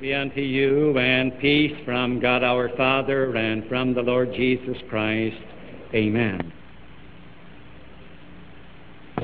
be unto you, and peace from God our Father and from the Lord Jesus Christ. Amen.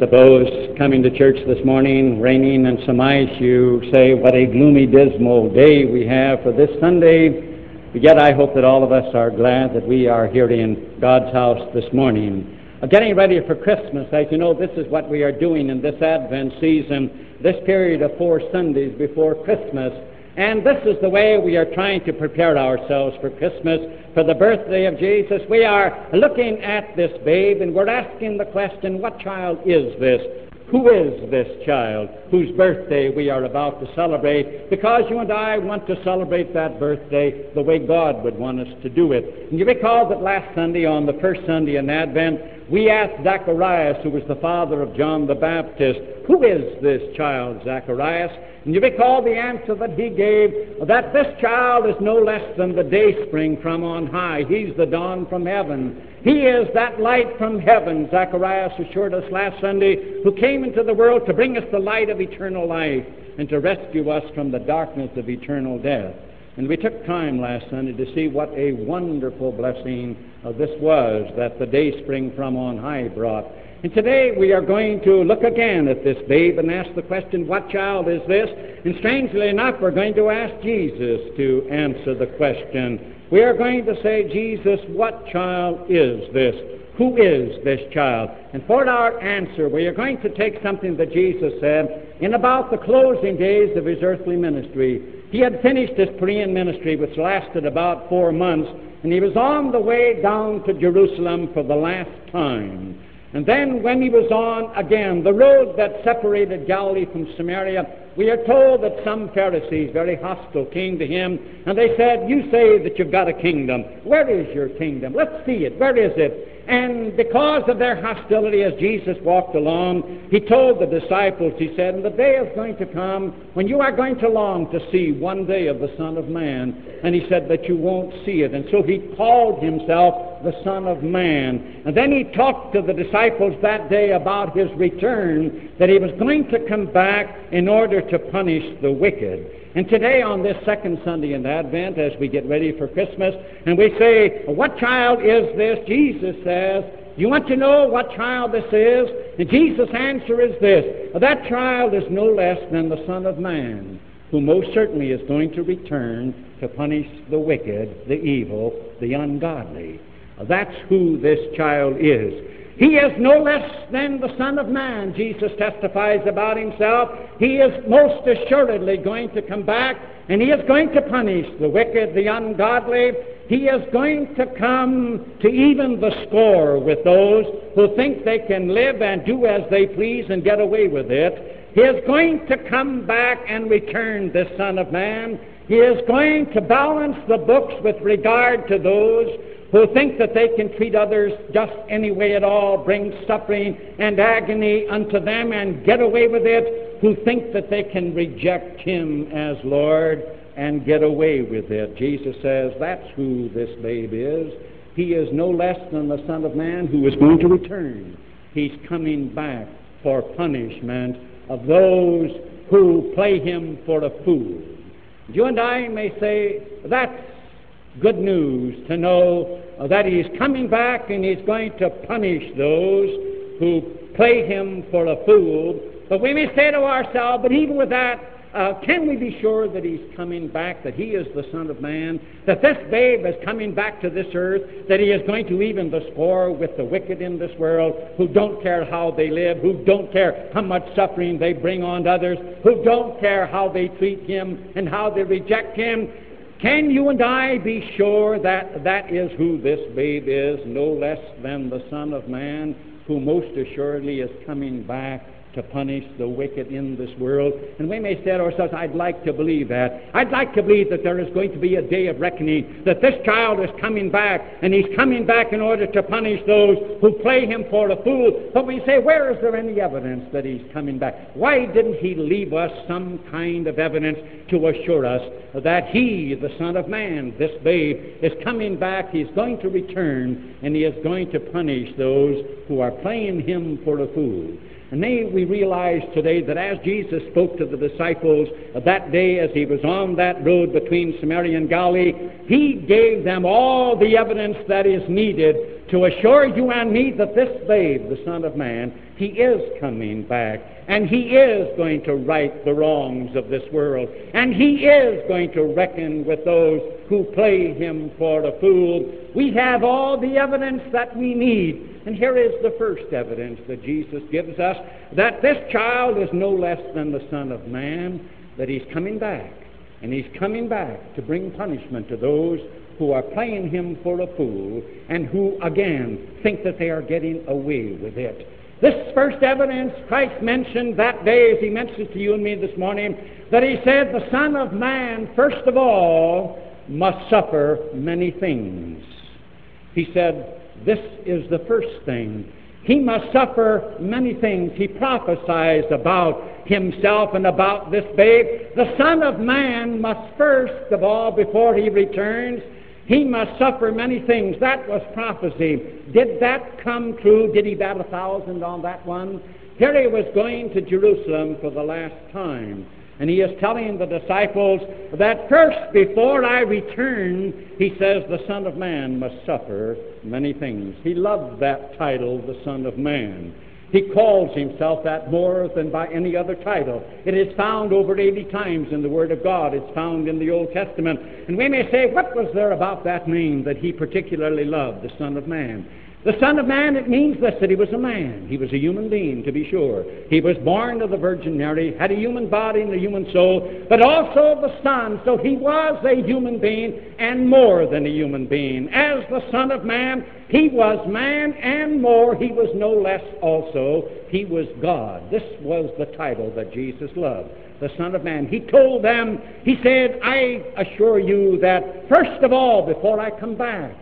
Suppose coming to church this morning, raining and some ice, you say, What a gloomy, dismal day we have for this Sunday. But yet I hope that all of us are glad that we are here in God's house this morning. Uh, Getting ready for Christmas, as you know, this is what we are doing in this Advent season, this period of four Sundays before Christmas. And this is the way we are trying to prepare ourselves for Christmas, for the birthday of Jesus. We are looking at this babe and we're asking the question, what child is this? Who is this child whose birthday we are about to celebrate? Because you and I want to celebrate that birthday the way God would want us to do it. And you recall that last Sunday, on the first Sunday in Advent, we asked Zacharias, who was the father of John the Baptist, Who is this child, Zacharias? And you recall the answer that he gave that this child is no less than the day spring from on high. He's the dawn from heaven. He is that light from heaven, Zacharias assured us last Sunday, who came into the world to bring us the light of eternal life and to rescue us from the darkness of eternal death. And we took time last Sunday to see what a wonderful blessing uh, this was that the day spring from on high brought. And today we are going to look again at this babe and ask the question, what child is this? And strangely enough, we're going to ask Jesus to answer the question. We are going to say, Jesus, what child is this? Who is this child? And for our answer, we are going to take something that Jesus said in about the closing days of his earthly ministry. He had finished his Perean ministry, which lasted about four months, and he was on the way down to Jerusalem for the last time. And then when he was on again the road that separated Galilee from Samaria, we are told that some Pharisees, very hostile, came to him and they said, You say that you've got a kingdom. Where is your kingdom? Let's see it. Where is it? And because of their hostility as Jesus walked along, he told the disciples, he said, the day is going to come when you are going to long to see one day of the Son of Man. And he said that you won't see it. And so he called himself the Son of Man. And then he talked to the disciples that day about his return, that he was going to come back in order to punish the wicked. And today, on this second Sunday in Advent, as we get ready for Christmas, and we say, What child is this? Jesus says, You want to know what child this is? And Jesus' answer is this That child is no less than the Son of Man, who most certainly is going to return to punish the wicked, the evil, the ungodly. That's who this child is. He is no less than the Son of Man, Jesus testifies about himself. He is most assuredly going to come back, and he is going to punish the wicked, the ungodly. He is going to come to even the score with those who think they can live and do as they please and get away with it. He is going to come back and return, this Son of Man. He is going to balance the books with regard to those who think that they can treat others just any way at all, bring suffering and agony unto them and get away with it, who think that they can reject Him as Lord and get away with it. Jesus says that's who this babe is. He is no less than the Son of Man who is going to return. He's coming back for punishment of those who play him for a fool. You and I may say, that's good news to know that he's coming back and he's going to punish those who play him for a fool. But we may say to ourselves, but even with that, uh, can we be sure that he's coming back, that he is the Son of Man, that this babe is coming back to this earth, that he is going to even the score with the wicked in this world who don't care how they live, who don't care how much suffering they bring on others, who don't care how they treat him and how they reject him? Can you and I be sure that that is who this babe is, no less than the Son of Man, who most assuredly is coming back to punish the wicked in this world. And we may say to ourselves, I'd like to believe that. I'd like to believe that there is going to be a day of reckoning, that this child is coming back, and he's coming back in order to punish those who play him for a fool. But we say, where is there any evidence that he's coming back? Why didn't he leave us some kind of evidence to assure us that he, the Son of Man, this babe, is coming back, he's going to return, and he is going to punish those who are playing him for a fool. And may we realize today that as Jesus spoke to the disciples that day as he was on that road between Samaria and Galilee, he gave them all the evidence that is needed to assure you and me that this babe, the Son of Man, he is coming back. And he is going to right the wrongs of this world. And he is going to reckon with those who play him for a fool. We have all the evidence that we need. And here is the first evidence that Jesus gives us that this child is no less than the Son of Man, that he's coming back. And he's coming back to bring punishment to those who are playing him for a fool and who, again, think that they are getting away with it. This first evidence Christ mentioned that day as he mentions to you and me this morning that he said the Son of Man, first of all, must suffer many things. He said, This is the first thing. He must suffer many things. He prophesies about himself and about this babe. The Son of Man must first of all, before he returns, he must suffer many things. That was prophecy. Did that come true? Did he bat a thousand on that one? Here he was going to Jerusalem for the last time. And he is telling the disciples that first, before I return, he says, the Son of Man must suffer many things. He loved that title, the Son of Man. He calls himself that more than by any other title. It is found over 80 times in the Word of God. It's found in the Old Testament. And we may say, what was there about that name that he particularly loved, the Son of Man? The Son of Man, it means this, that he was a man. He was a human being, to be sure. He was born of the Virgin Mary, had a human body and a human soul, but also the Son. So he was a human being and more than a human being. As the Son of Man, he was man and more. He was no less also. He was God. This was the title that Jesus loved the Son of Man. He told them, He said, I assure you that first of all, before I come back,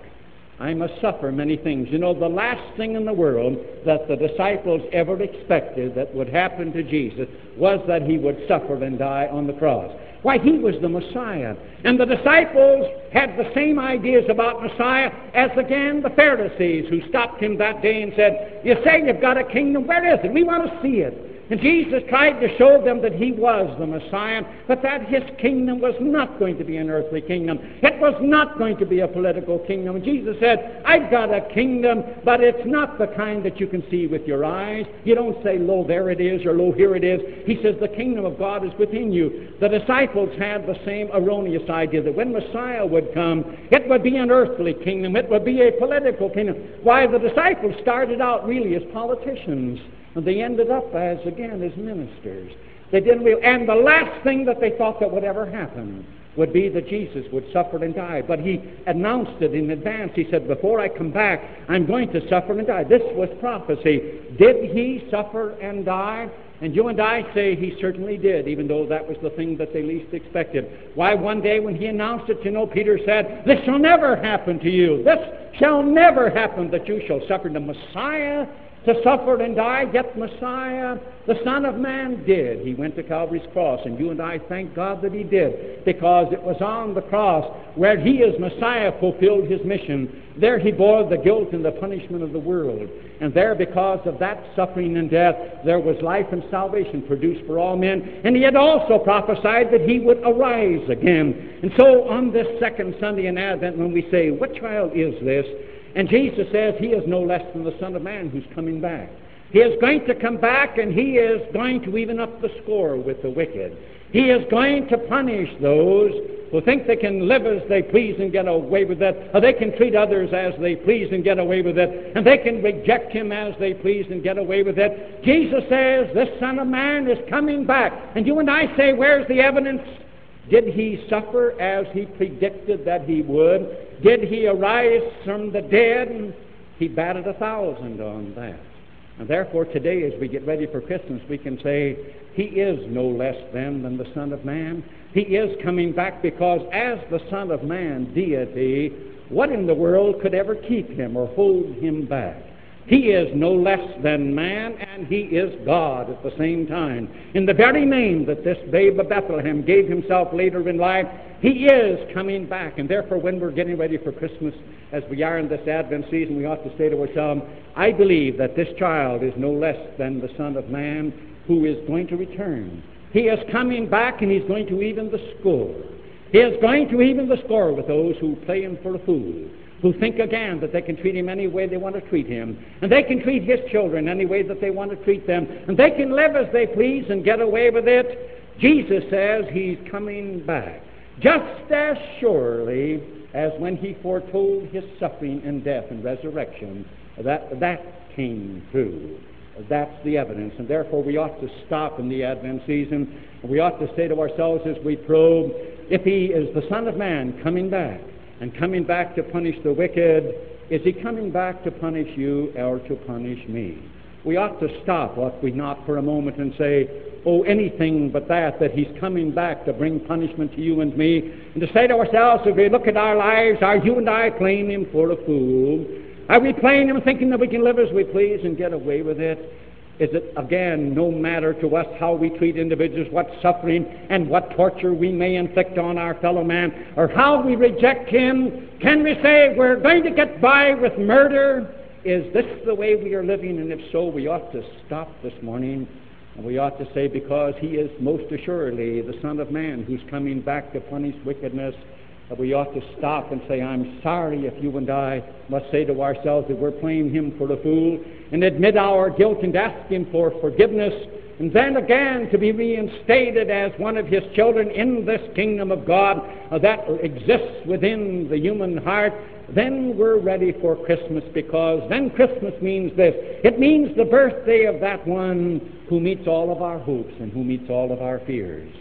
I must suffer many things. You know, the last thing in the world that the disciples ever expected that would happen to Jesus was that he would suffer and die on the cross. Why, he was the Messiah. And the disciples had the same ideas about Messiah as, again, the Pharisees who stopped him that day and said, You say you've got a kingdom. Where is it? We want to see it. And Jesus tried to show them that he was the Messiah, but that his kingdom was not going to be an earthly kingdom. It was not going to be a political kingdom. Jesus said, I've got a kingdom, but it's not the kind that you can see with your eyes. You don't say, Lo, there it is, or Lo, here it is. He says, The kingdom of God is within you. The disciples had the same erroneous idea that when Messiah would come, it would be an earthly kingdom, it would be a political kingdom. Why, the disciples started out really as politicians. And they ended up as, again, as ministers. They didn't and the last thing that they thought that would ever happen would be that Jesus would suffer and die. But he announced it in advance. He said, Before I come back, I'm going to suffer and die. This was prophecy. Did he suffer and die? And you and I say he certainly did, even though that was the thing that they least expected. Why, one day when he announced it, you know, Peter said, This shall never happen to you. This shall never happen that you shall suffer. The Messiah to suffer and die, yet Messiah, the Son of Man, did. He went to Calvary's cross, and you and I thank God that he did, because it was on the cross where he, as Messiah, fulfilled his mission. There he bore the guilt and the punishment of the world. And there, because of that suffering and death, there was life and salvation produced for all men. And he had also prophesied that he would arise again. And so, on this second Sunday in Advent, when we say, What child is this? And Jesus says he is no less than the Son of Man who's coming back. He is going to come back and he is going to even up the score with the wicked. He is going to punish those who think they can live as they please and get away with it, or they can treat others as they please and get away with it, and they can reject him as they please and get away with it. Jesus says, This Son of Man is coming back. And you and I say, Where's the evidence? Did he suffer as he predicted that he would? Did he arise from the dead? And he batted a thousand on that. And therefore, today, as we get ready for Christmas, we can say, He is no less then than the Son of Man. He is coming back because, as the Son of Man, deity, what in the world could ever keep him or hold him back? He is no less than man, he is God at the same time. In the very name that this babe of Bethlehem gave himself later in life, he is coming back. And therefore, when we're getting ready for Christmas, as we are in this Advent season, we ought to say to ourselves, I believe that this child is no less than the Son of Man who is going to return. He is coming back and he's going to even the score. He is going to even the score with those who play him for a fool who think again that they can treat him any way they want to treat him. And they can treat his children any way that they want to treat them. And they can live as they please and get away with it. Jesus says he's coming back. Just as surely as when he foretold his suffering and death and resurrection, that, that came true. That's the evidence. And therefore we ought to stop in the Advent season. And we ought to say to ourselves as we probe, if he is the Son of Man coming back, and coming back to punish the wicked, is he coming back to punish you or to punish me? We ought to stop, ought we not, for a moment and say, oh, anything but that, that he's coming back to bring punishment to you and me, and to say to ourselves, if we look at our lives, are you and I playing him for a fool? Are we playing him thinking that we can live as we please and get away with it? Is it, again, no matter to us how we treat individuals, what suffering and what torture we may inflict on our fellow man, or how we reject him? Can we say we're going to get by with murder? Is this the way we are living? And if so, we ought to stop this morning and we ought to say, because he is most assuredly the Son of Man who's coming back to punish wickedness we ought to stop and say, I'm sorry if you and I must say to ourselves that we're playing him for a fool and admit our guilt and ask him for forgiveness and then again to be reinstated as one of his children in this kingdom of God uh, that exists within the human heart, then we're ready for Christmas because then Christmas means this. It means the birthday of that one who meets all of our hopes and who meets all of our fears.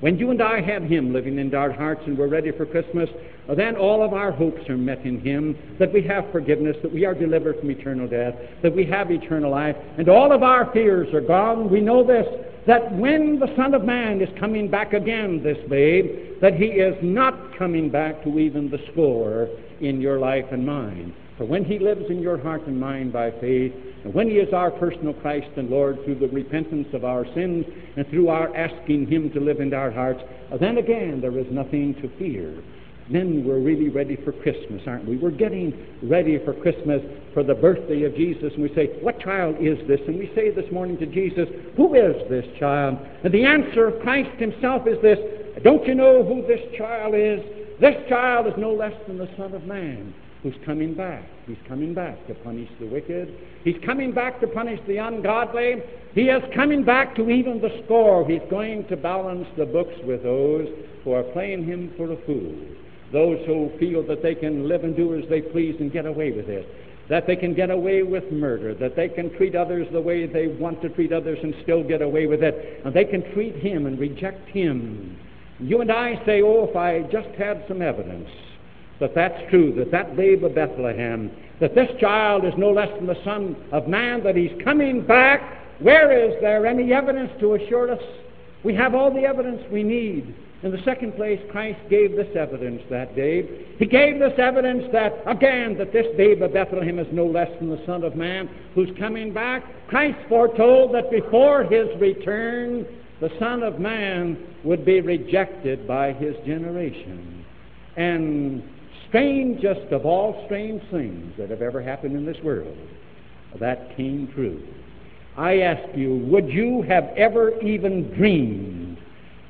When you and I have Him living in our hearts and we're ready for Christmas, then all of our hopes are met in Him, that we have forgiveness, that we are delivered from eternal death, that we have eternal life, and all of our fears are gone. We know this, that when the Son of Man is coming back again, this babe, that He is not coming back to even the score in your life and mine. For when He lives in your heart and mind by faith, and when He is our personal Christ and Lord through the repentance of our sins and through our asking Him to live in our hearts, uh, then again there is nothing to fear. Then we're really ready for Christmas, aren't we? We're getting ready for Christmas for the birthday of Jesus, and we say, What child is this? And we say this morning to Jesus, Who is this child? And the answer of Christ Himself is this Don't you know who this child is? This child is no less than the Son of Man who's coming back. He's coming back to punish the wicked. He's coming back to punish the ungodly. He is coming back to even the score. He's going to balance the books with those who are playing him for a fool. Those who feel that they can live and do as they please and get away with it. That they can get away with murder. That they can treat others the way they want to treat others and still get away with it. And they can treat him and reject him. You and I say, oh, if I just had some evidence that that's true, that that babe of Bethlehem, that this child is no less than the Son of Man, that he's coming back. Where is there any evidence to assure us? We have all the evidence we need. In the second place, Christ gave this evidence that day. He gave this evidence that, again, that this babe of Bethlehem is no less than the Son of Man who's coming back. Christ foretold that before his return, the Son of Man would be rejected by his generation. And strangest of all strange things that have ever happened in this world, that came true. I ask you, would you have ever even dreamed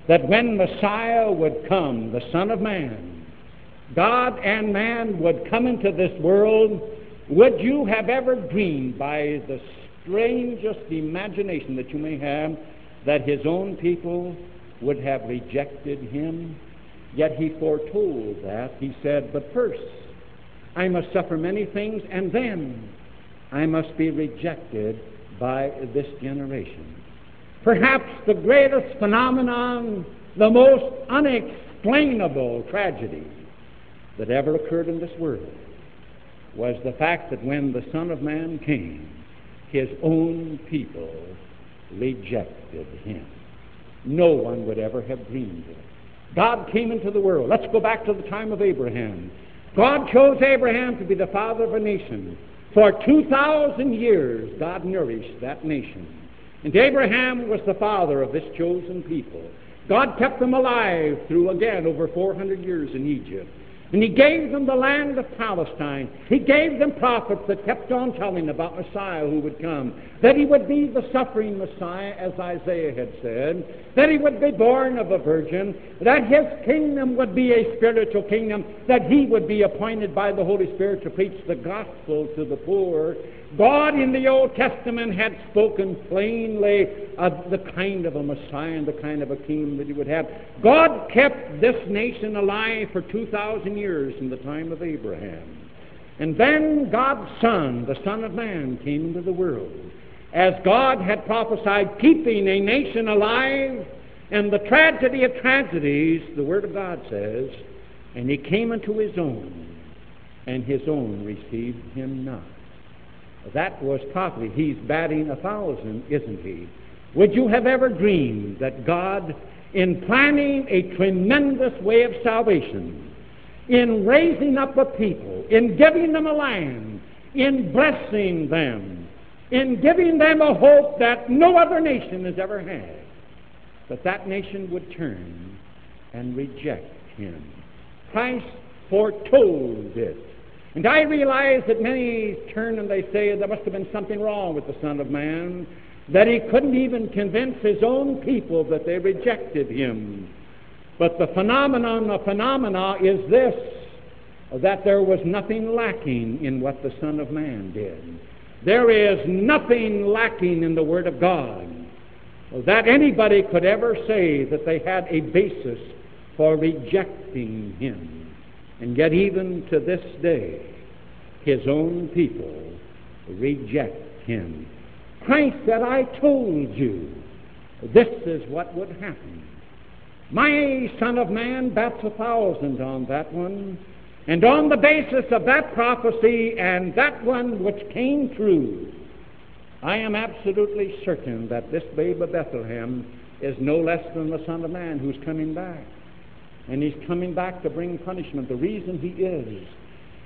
that when Messiah would come, the Son of Man, God and man would come into this world, would you have ever dreamed by the strangest imagination that you may have that his own people would have rejected him? Yet he foretold that. He said, But first, I must suffer many things, and then I must be rejected by this generation. Perhaps the greatest phenomenon, the most unexplainable tragedy that ever occurred in this world was the fact that when the Son of Man came, his own people rejected him. No one would ever have dreamed it. God came into the world. Let's go back to the time of Abraham. God chose Abraham to be the father of a nation. For 2,000 years, God nourished that nation. And Abraham was the father of this chosen people. God kept them alive through, again, over 400 years in Egypt. And he gave them the land of Palestine. He gave them prophets that kept on telling about Messiah who would come. That he would be the suffering Messiah, as Isaiah had said. That he would be born of a virgin. That his kingdom would be a spiritual kingdom. That he would be appointed by the Holy Spirit to preach the gospel to the poor. God in the Old Testament had spoken plainly of the kind of a Messiah and the kind of a kingdom that he would have. God kept this nation alive for 2,000 years in the time of Abraham. And then God's Son, the Son of Man, came into the world. As God had prophesied, keeping a nation alive, and the tragedy of tragedies, the Word of God says, and he came unto his own, and his own received him not. That was probably, he's batting a thousand, isn't he? Would you have ever dreamed that God, in planning a tremendous way of salvation, in raising up a people, in giving them a land, in blessing them, in giving them a hope that no other nation has ever had, that that nation would turn and reject him? Christ foretold it. And I realize that many turn and they say there must have been something wrong with the Son of Man, that he couldn't even convince his own people that they rejected him. But the phenomenon of phenomena is this that there was nothing lacking in what the Son of Man did. There is nothing lacking in the Word of God that anybody could ever say that they had a basis for rejecting him. And yet, even to this day, his own people reject him. Christ said, I told you this is what would happen. My Son of Man bats a thousand on that one. And on the basis of that prophecy and that one which came true, I am absolutely certain that this babe of Bethlehem is no less than the Son of Man who's coming back and he's coming back to bring punishment. The reason he is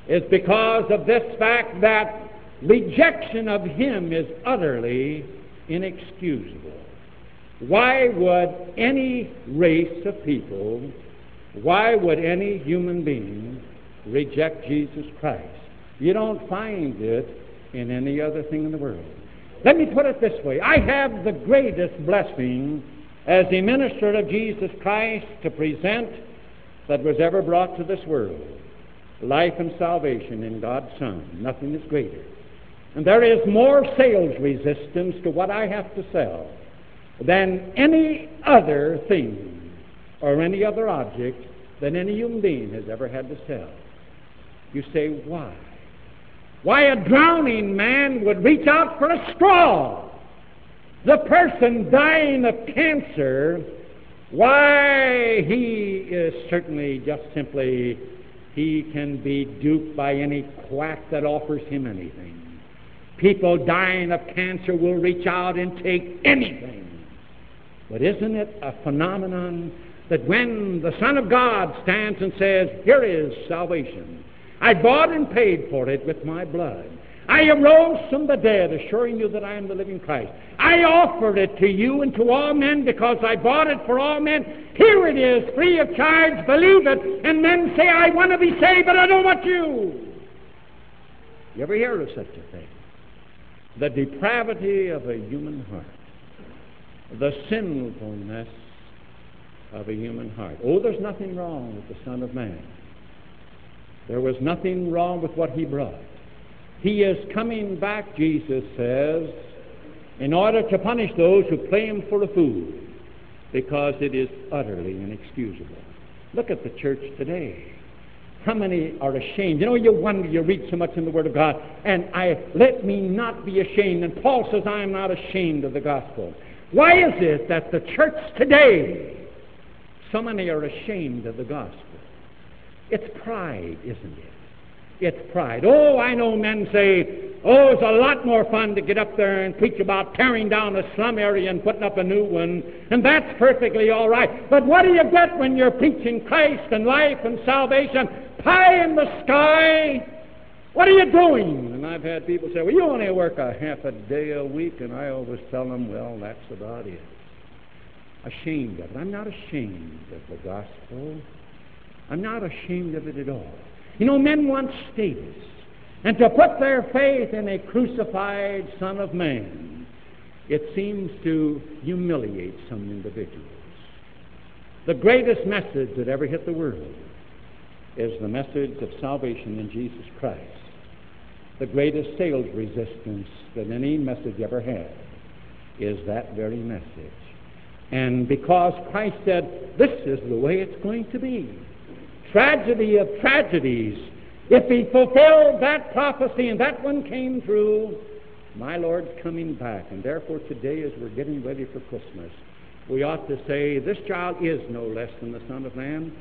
is because of this fact that rejection of him is utterly inexcusable. Why would any race of people, why would any human being reject Jesus Christ? You don't find it in any other thing in the world. Let me put it this way I have the greatest blessing as a minister of Jesus Christ to present that was ever brought to this world life and salvation in God's Son. Nothing is greater. And there is more sales resistance to what I have to sell than any other thing or any other object that any human being has ever had to sell. You say, why? Why a drowning man would reach out for a straw. The person dying of cancer why, he is certainly just simply, he can be duped by any quack that offers him anything. People dying of cancer will reach out and take anything. But isn't it a phenomenon that when the Son of God stands and says, Here is salvation, I bought and paid for it with my blood. I arose from the dead, assuring you that I am the living Christ. I offered it to you and to all men because I bought it for all men. Here it is, free of charge. Believe it. And men say, I want to be saved, but I don't want you. You ever hear of such a thing? The depravity of a human heart, the sinfulness of a human heart. Oh, there's nothing wrong with the Son of Man. There was nothing wrong with what he brought. He is coming back, Jesus says, in order to punish those who play him for a fool, because it is utterly inexcusable. Look at the church today. How many are ashamed? You know, you wonder, you read so much in the Word of God, and I let me not be ashamed. And Paul says, I am not ashamed of the gospel. Why is it that the church today, so many are ashamed of the gospel? It's pride, isn't it? It's pride. Oh, I know men say, oh, it's a lot more fun to get up there and preach about tearing down a slum area and putting up a new one, and that's perfectly all right. But what do you get when you're preaching Christ and life and salvation? Pie in the sky, What are you doing? And I've had people say, Well, you only work a half a day a week. And I always tell them, Well, that's about it. Ashamed of it. I'm not ashamed of the gospel. I'm not ashamed of it at all. You know, men want status. And to put their faith in a crucified Son of Man, it seems to humiliate some individuals. The greatest message that ever hit the world is the message of salvation in Jesus Christ. The greatest sales resistance that any message ever had is that very message. And because Christ said, this is the way it's going to be. Tragedy of tragedies. If he fulfilled that prophecy and that one came true, my Lord's coming back. And therefore today as we're getting ready for Christmas, we ought to say, this child is no less than the Son of Man.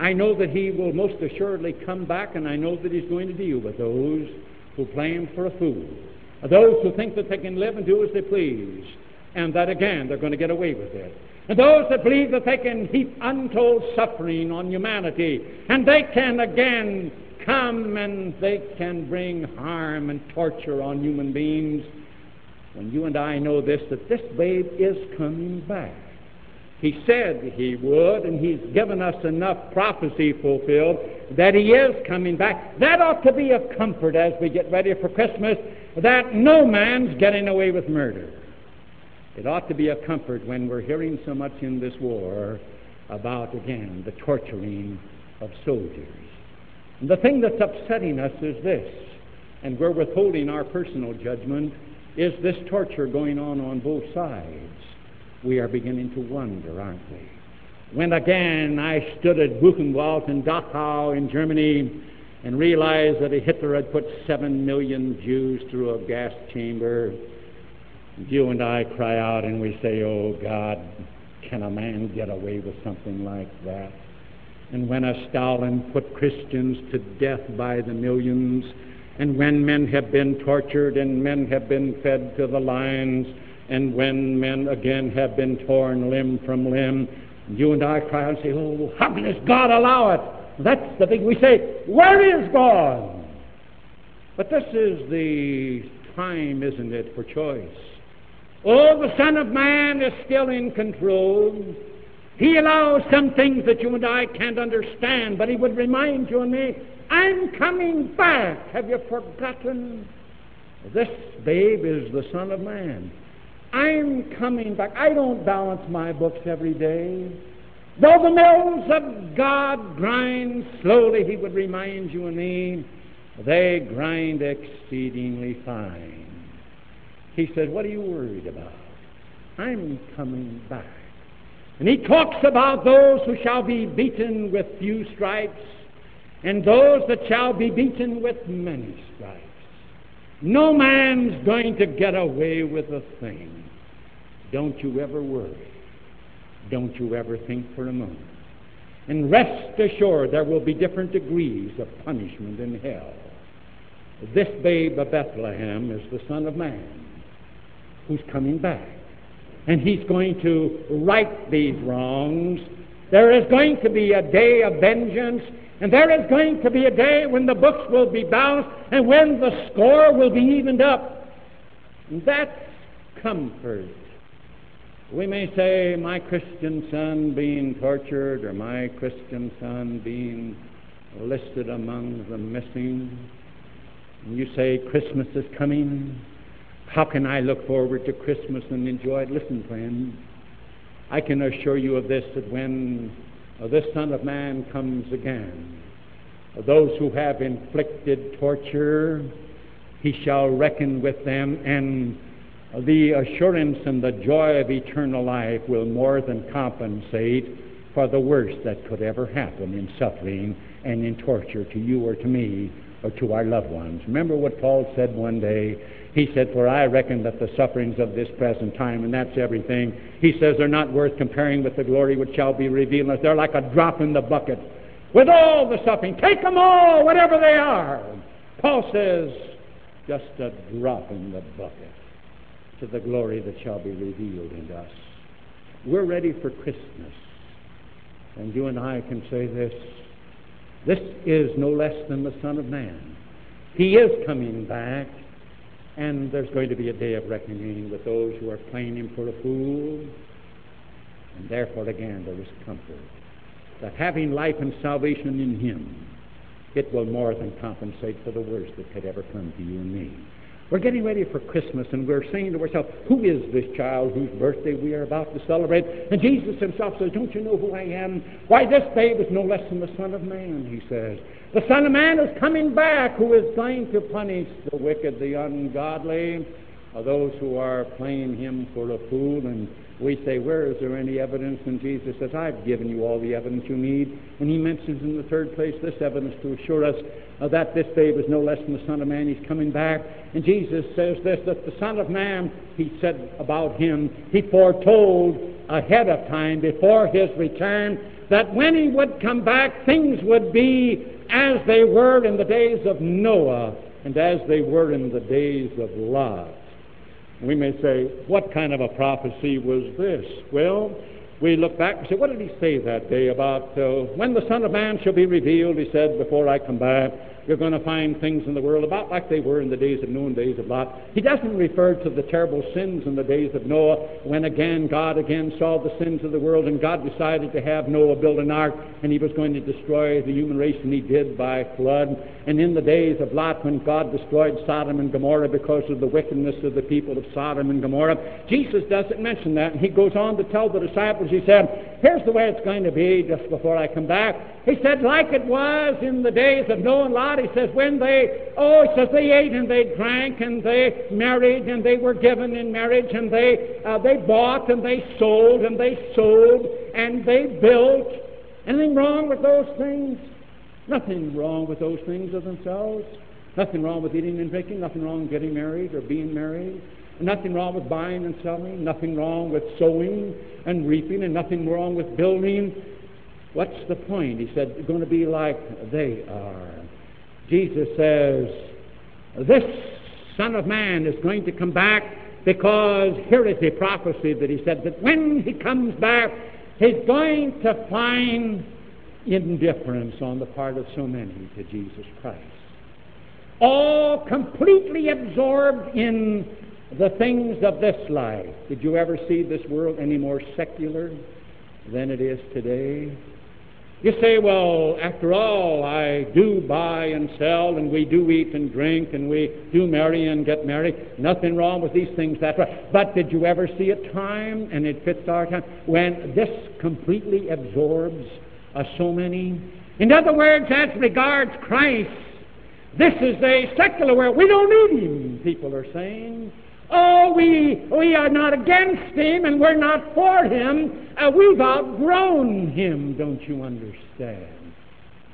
I know that he will most assuredly come back, and I know that he's going to deal with those who play him for a fool, those who think that they can live and do as they please, and that again they're going to get away with it. And those that believe that they can heap untold suffering on humanity, and they can again come and they can bring harm and torture on human beings. When you and I know this, that this babe is coming back. He said he would, and he's given us enough prophecy fulfilled that he is coming back. That ought to be a comfort as we get ready for Christmas that no man's getting away with murder. It ought to be a comfort when we're hearing so much in this war about, again, the torturing of soldiers. And the thing that's upsetting us is this, and we're withholding our personal judgment, is this torture going on on both sides we are beginning to wonder, aren't we? When again I stood at Buchenwald in Dachau in Germany and realized that Hitler had put seven million Jews through a gas chamber, you and I cry out and we say, Oh God, can a man get away with something like that? And when a Stalin put Christians to death by the millions, and when men have been tortured and men have been fed to the lions, and when men again have been torn limb from limb, you and I cry and say, Oh, how can this God allow it? That's the thing we say, Where is God? But this is the time, isn't it, for choice. Oh, the Son of Man is still in control. He allows some things that you and I can't understand, but He would remind you and me, I'm coming back. Have you forgotten? This babe is the Son of Man. I'm coming back. I don't balance my books every day. Though the mills of God grind slowly, he would remind you and me, they grind exceedingly fine. He said, What are you worried about? I'm coming back. And he talks about those who shall be beaten with few stripes and those that shall be beaten with many stripes. No man's going to get away with a thing. Don't you ever worry. Don't you ever think for a moment. And rest assured there will be different degrees of punishment in hell. This babe of Bethlehem is the Son of Man who's coming back. And he's going to right these wrongs. There is going to be a day of vengeance and there is going to be a day when the books will be balanced and when the score will be evened up. And that's comfort. We may say, my Christian son being tortured or my Christian son being listed among the missing. And you say, Christmas is coming. How can I look forward to Christmas and enjoy it? Listen, friend, I can assure you of this that when this Son of Man comes again. Those who have inflicted torture, he shall reckon with them, and the assurance and the joy of eternal life will more than compensate for the worst that could ever happen in suffering and in torture to you or to me or to our loved ones. Remember what Paul said one day? He said, For I reckon that the sufferings of this present time, and that's everything, he says, they're not worth comparing with the glory which shall be revealed. They're like a drop in the bucket. With all the suffering, take them all, whatever they are. Paul says, just a drop in the bucket to the glory that shall be revealed in us. We're ready for Christmas. And you and I can say this this is no less than the Son of Man. He is coming back, and there's going to be a day of reckoning with those who are playing him for a fool. And therefore, again, there is comfort that having life and salvation in him, it will more than compensate for the worst that could ever come to you and me. We're getting ready for Christmas, and we're saying to ourselves, Who is this child whose birthday we are about to celebrate? And Jesus himself says, Don't you know who I am? Why, this babe is no less than the Son of Man, he says. The Son of Man is coming back, who is going to punish the wicked, the ungodly, uh, those who are playing him for a fool and we say, Where is there any evidence? And Jesus says, I've given you all the evidence you need. And he mentions in the third place this evidence to assure us uh, that this babe is no less than the Son of Man. He's coming back. And Jesus says this that the Son of Man, he said about him, he foretold ahead of time, before his return, that when he would come back, things would be as they were in the days of Noah and as they were in the days of Lot. We may say, what kind of a prophecy was this? Well, we look back and say, what did he say that day about uh, when the Son of Man shall be revealed? He said, before I come back, you're going to find things in the world about like they were in the days of Noah and days of Lot. He doesn't refer to the terrible sins in the days of Noah when again God again saw the sins of the world and God decided to have Noah build an ark and he was going to destroy the human race and he did by flood. And in the days of Lot when God destroyed Sodom and Gomorrah because of the wickedness of the people of Sodom and Gomorrah, Jesus doesn't mention that. And he goes on to tell the disciples, he said, here's the way it's going to be just before I come back. He said, like it was in the days of Noah and Lot, he says, when they, oh, he says, they ate and they drank and they married and they were given in marriage and they, uh, they bought and they sold and they sold and they built. Anything wrong with those things? Nothing wrong with those things of themselves. Nothing wrong with eating and drinking. Nothing wrong with getting married or being married. Nothing wrong with buying and selling. Nothing wrong with sowing and reaping. And nothing wrong with building. What's the point? He said, going to be like they are. Jesus says, This Son of Man is going to come back because here is the prophecy that he said that when he comes back, he's going to find indifference on the part of so many to Jesus Christ. All completely absorbed in the things of this life. Did you ever see this world any more secular than it is today? You say, well, after all, I do buy and sell, and we do eat and drink, and we do marry and get married. Nothing wrong with these things that way. But did you ever see a time, and it fits our time, when this completely absorbs uh, so many? In other words, as regards Christ, this is a secular world. We don't need him, people are saying. Oh, we, we are not against him and we're not for him. Uh, we've outgrown him, don't you understand?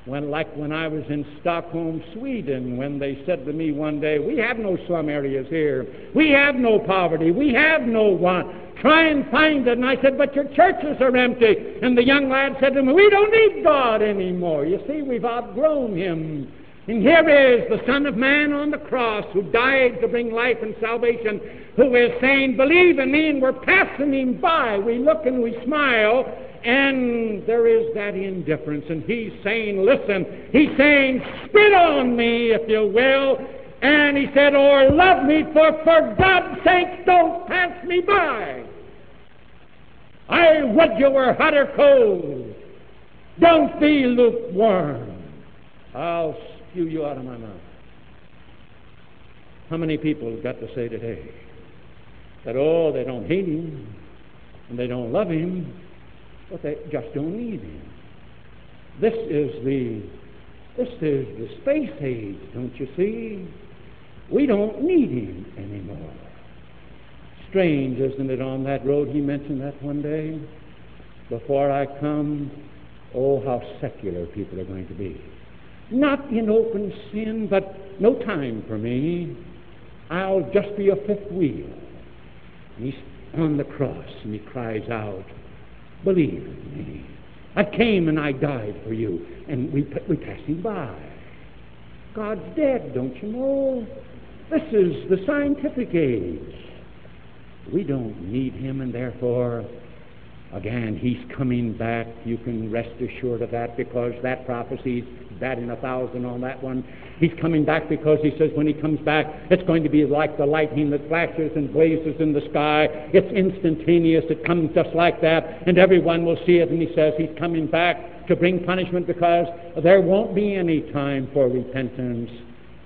When, like when I was in Stockholm, Sweden, when they said to me one day, We have no slum areas here. We have no poverty. We have no want. Try and find it. And I said, But your churches are empty. And the young lad said to me, We don't need God anymore. You see, we've outgrown him. And here is the Son of Man on the cross who died to bring life and salvation, who is saying, Believe in me, and we're passing him by. We look and we smile, and there is that indifference. And he's saying, Listen, he's saying, Spit on me, if you will. And he said, Or love me, for for God's sake, don't pass me by. I would you were hot or cold. Don't be lukewarm. I'll spew you out of my mouth. How many people have got to say today that, oh, they don't hate him and they don't love him, but they just don't need him? This is the this is the space age, don't you see? We don't need him anymore. Strange, isn't it, on that road? He mentioned that one day. Before I come, oh, how secular people are going to be. Not in open sin, but no time for me. I'll just be a fifth wheel. And he's on the cross and he cries out, Believe in me. I came and I died for you. And we, we pass him by. God's dead, don't you know? This is the scientific age. We don't need him, and therefore Again, he's coming back. You can rest assured of that because that prophecy, prophecy's batting a thousand on that one. He's coming back because he says when he comes back, it's going to be like the lightning that flashes and blazes in the sky. It's instantaneous. It comes just like that, and everyone will see it. And he says he's coming back to bring punishment because there won't be any time for repentance.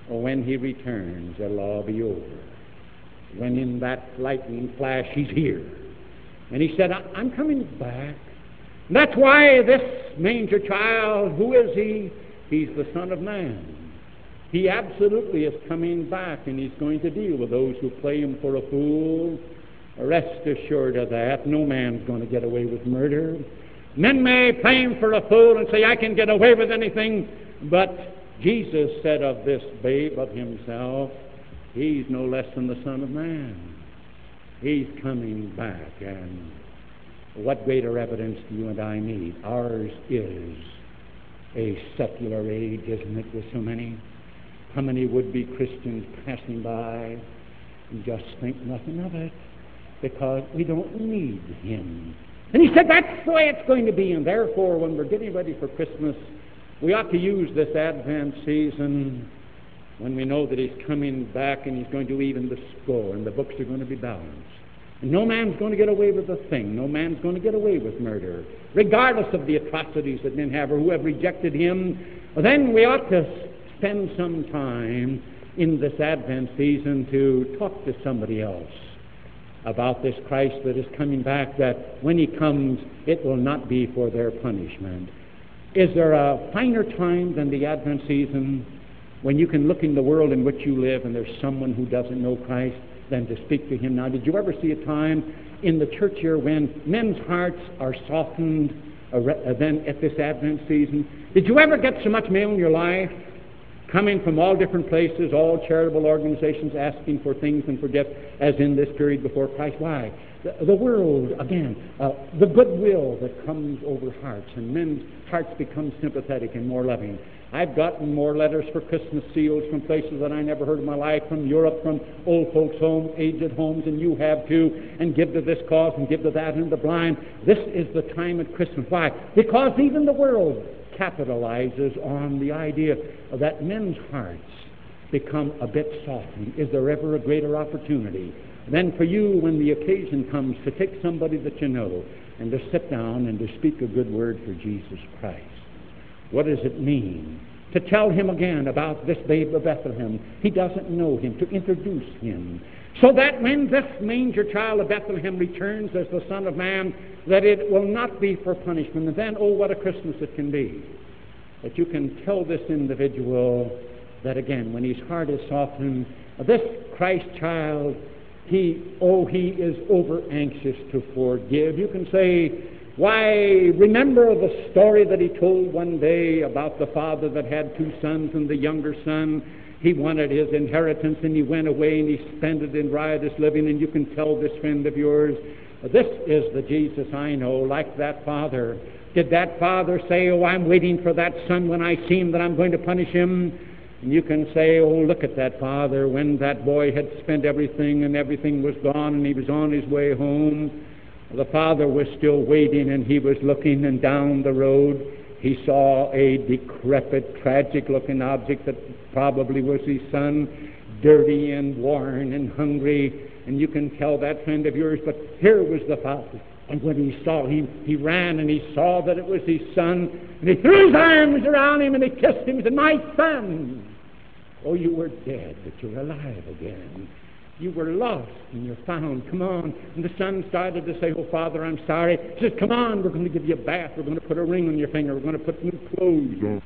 When he returns, it'll all be over. When in that lightning flash, he's here. And he said, I'm coming back. And that's why this manger child, who is he? He's the Son of Man. He absolutely is coming back, and he's going to deal with those who play him for a fool. Rest assured of that. No man's going to get away with murder. Men may play him for a fool and say, I can get away with anything, but Jesus said of this babe of himself, He's no less than the Son of Man. He's coming back. And what greater evidence do you and I need? Ours is a secular age, isn't it, with so many? How many would be Christians passing by and just think nothing of it because we don't need Him? And he said that's the way it's going to be, and therefore, when we're getting ready for Christmas, we ought to use this Advent season when we know that He's coming back and He's going to even the score and the books are going to be balanced. And no man's going to get away with a thing. No man's going to get away with murder, regardless of the atrocities that men have or who have rejected Him. Then we ought to spend some time in this Advent season to talk to somebody else about this Christ that is coming back, that when He comes, it will not be for their punishment. Is there a finer time than the Advent season when you can look in the world in which you live and there's someone who doesn't know Christ than to speak to him? Now, did you ever see a time in the church here when men's hearts are softened then at this Advent season? Did you ever get so much mail in your life coming from all different places, all charitable organizations asking for things and for gifts, as in this period before Christ. Why? The, the world, again, uh, the goodwill that comes over hearts, and men's hearts become sympathetic and more loving. I've gotten more letters for Christmas seals from places that I never heard in my life, from Europe, from old folks' homes, aged homes, and you have too, and give to this cause and give to that and the blind. This is the time at Christmas. Why? Because even the world capitalizes on the idea that men's hearts become a bit softened. Is there ever a greater opportunity than for you, when the occasion comes, to take somebody that you know and to sit down and to speak a good word for Jesus Christ? What does it mean? To tell him again about this babe of Bethlehem. He doesn't know him. To introduce him. So that when this manger child of Bethlehem returns as the Son of Man, that it will not be for punishment. And then, oh, what a Christmas it can be. That you can tell this individual that again, when his heart is softened, this Christ child, he, oh, he is over anxious to forgive. You can say, why, remember the story that he told one day about the father that had two sons and the younger son he wanted his inheritance and he went away and he spent it in riotous living. And you can tell this friend of yours, this is the Jesus I know, like that father. Did that father say, Oh, I'm waiting for that son when I see him that I'm going to punish him? And you can say, Oh, look at that father when that boy had spent everything and everything was gone and he was on his way home. The father was still waiting and he was looking and down the road he saw a decrepit, tragic looking object that probably was his son, dirty and worn and hungry. And you can tell that friend of yours, but here was the father. And when he saw him, he ran and he saw that it was his son. And he threw his arms around him and he kissed him and said, My son! Oh, you were dead, but you're alive again. You were lost and you're found. Come on. And the son started to say, Oh, Father, I'm sorry. He says, Come on, we're going to give you a bath. We're going to put a ring on your finger. We're going to put new clothes on.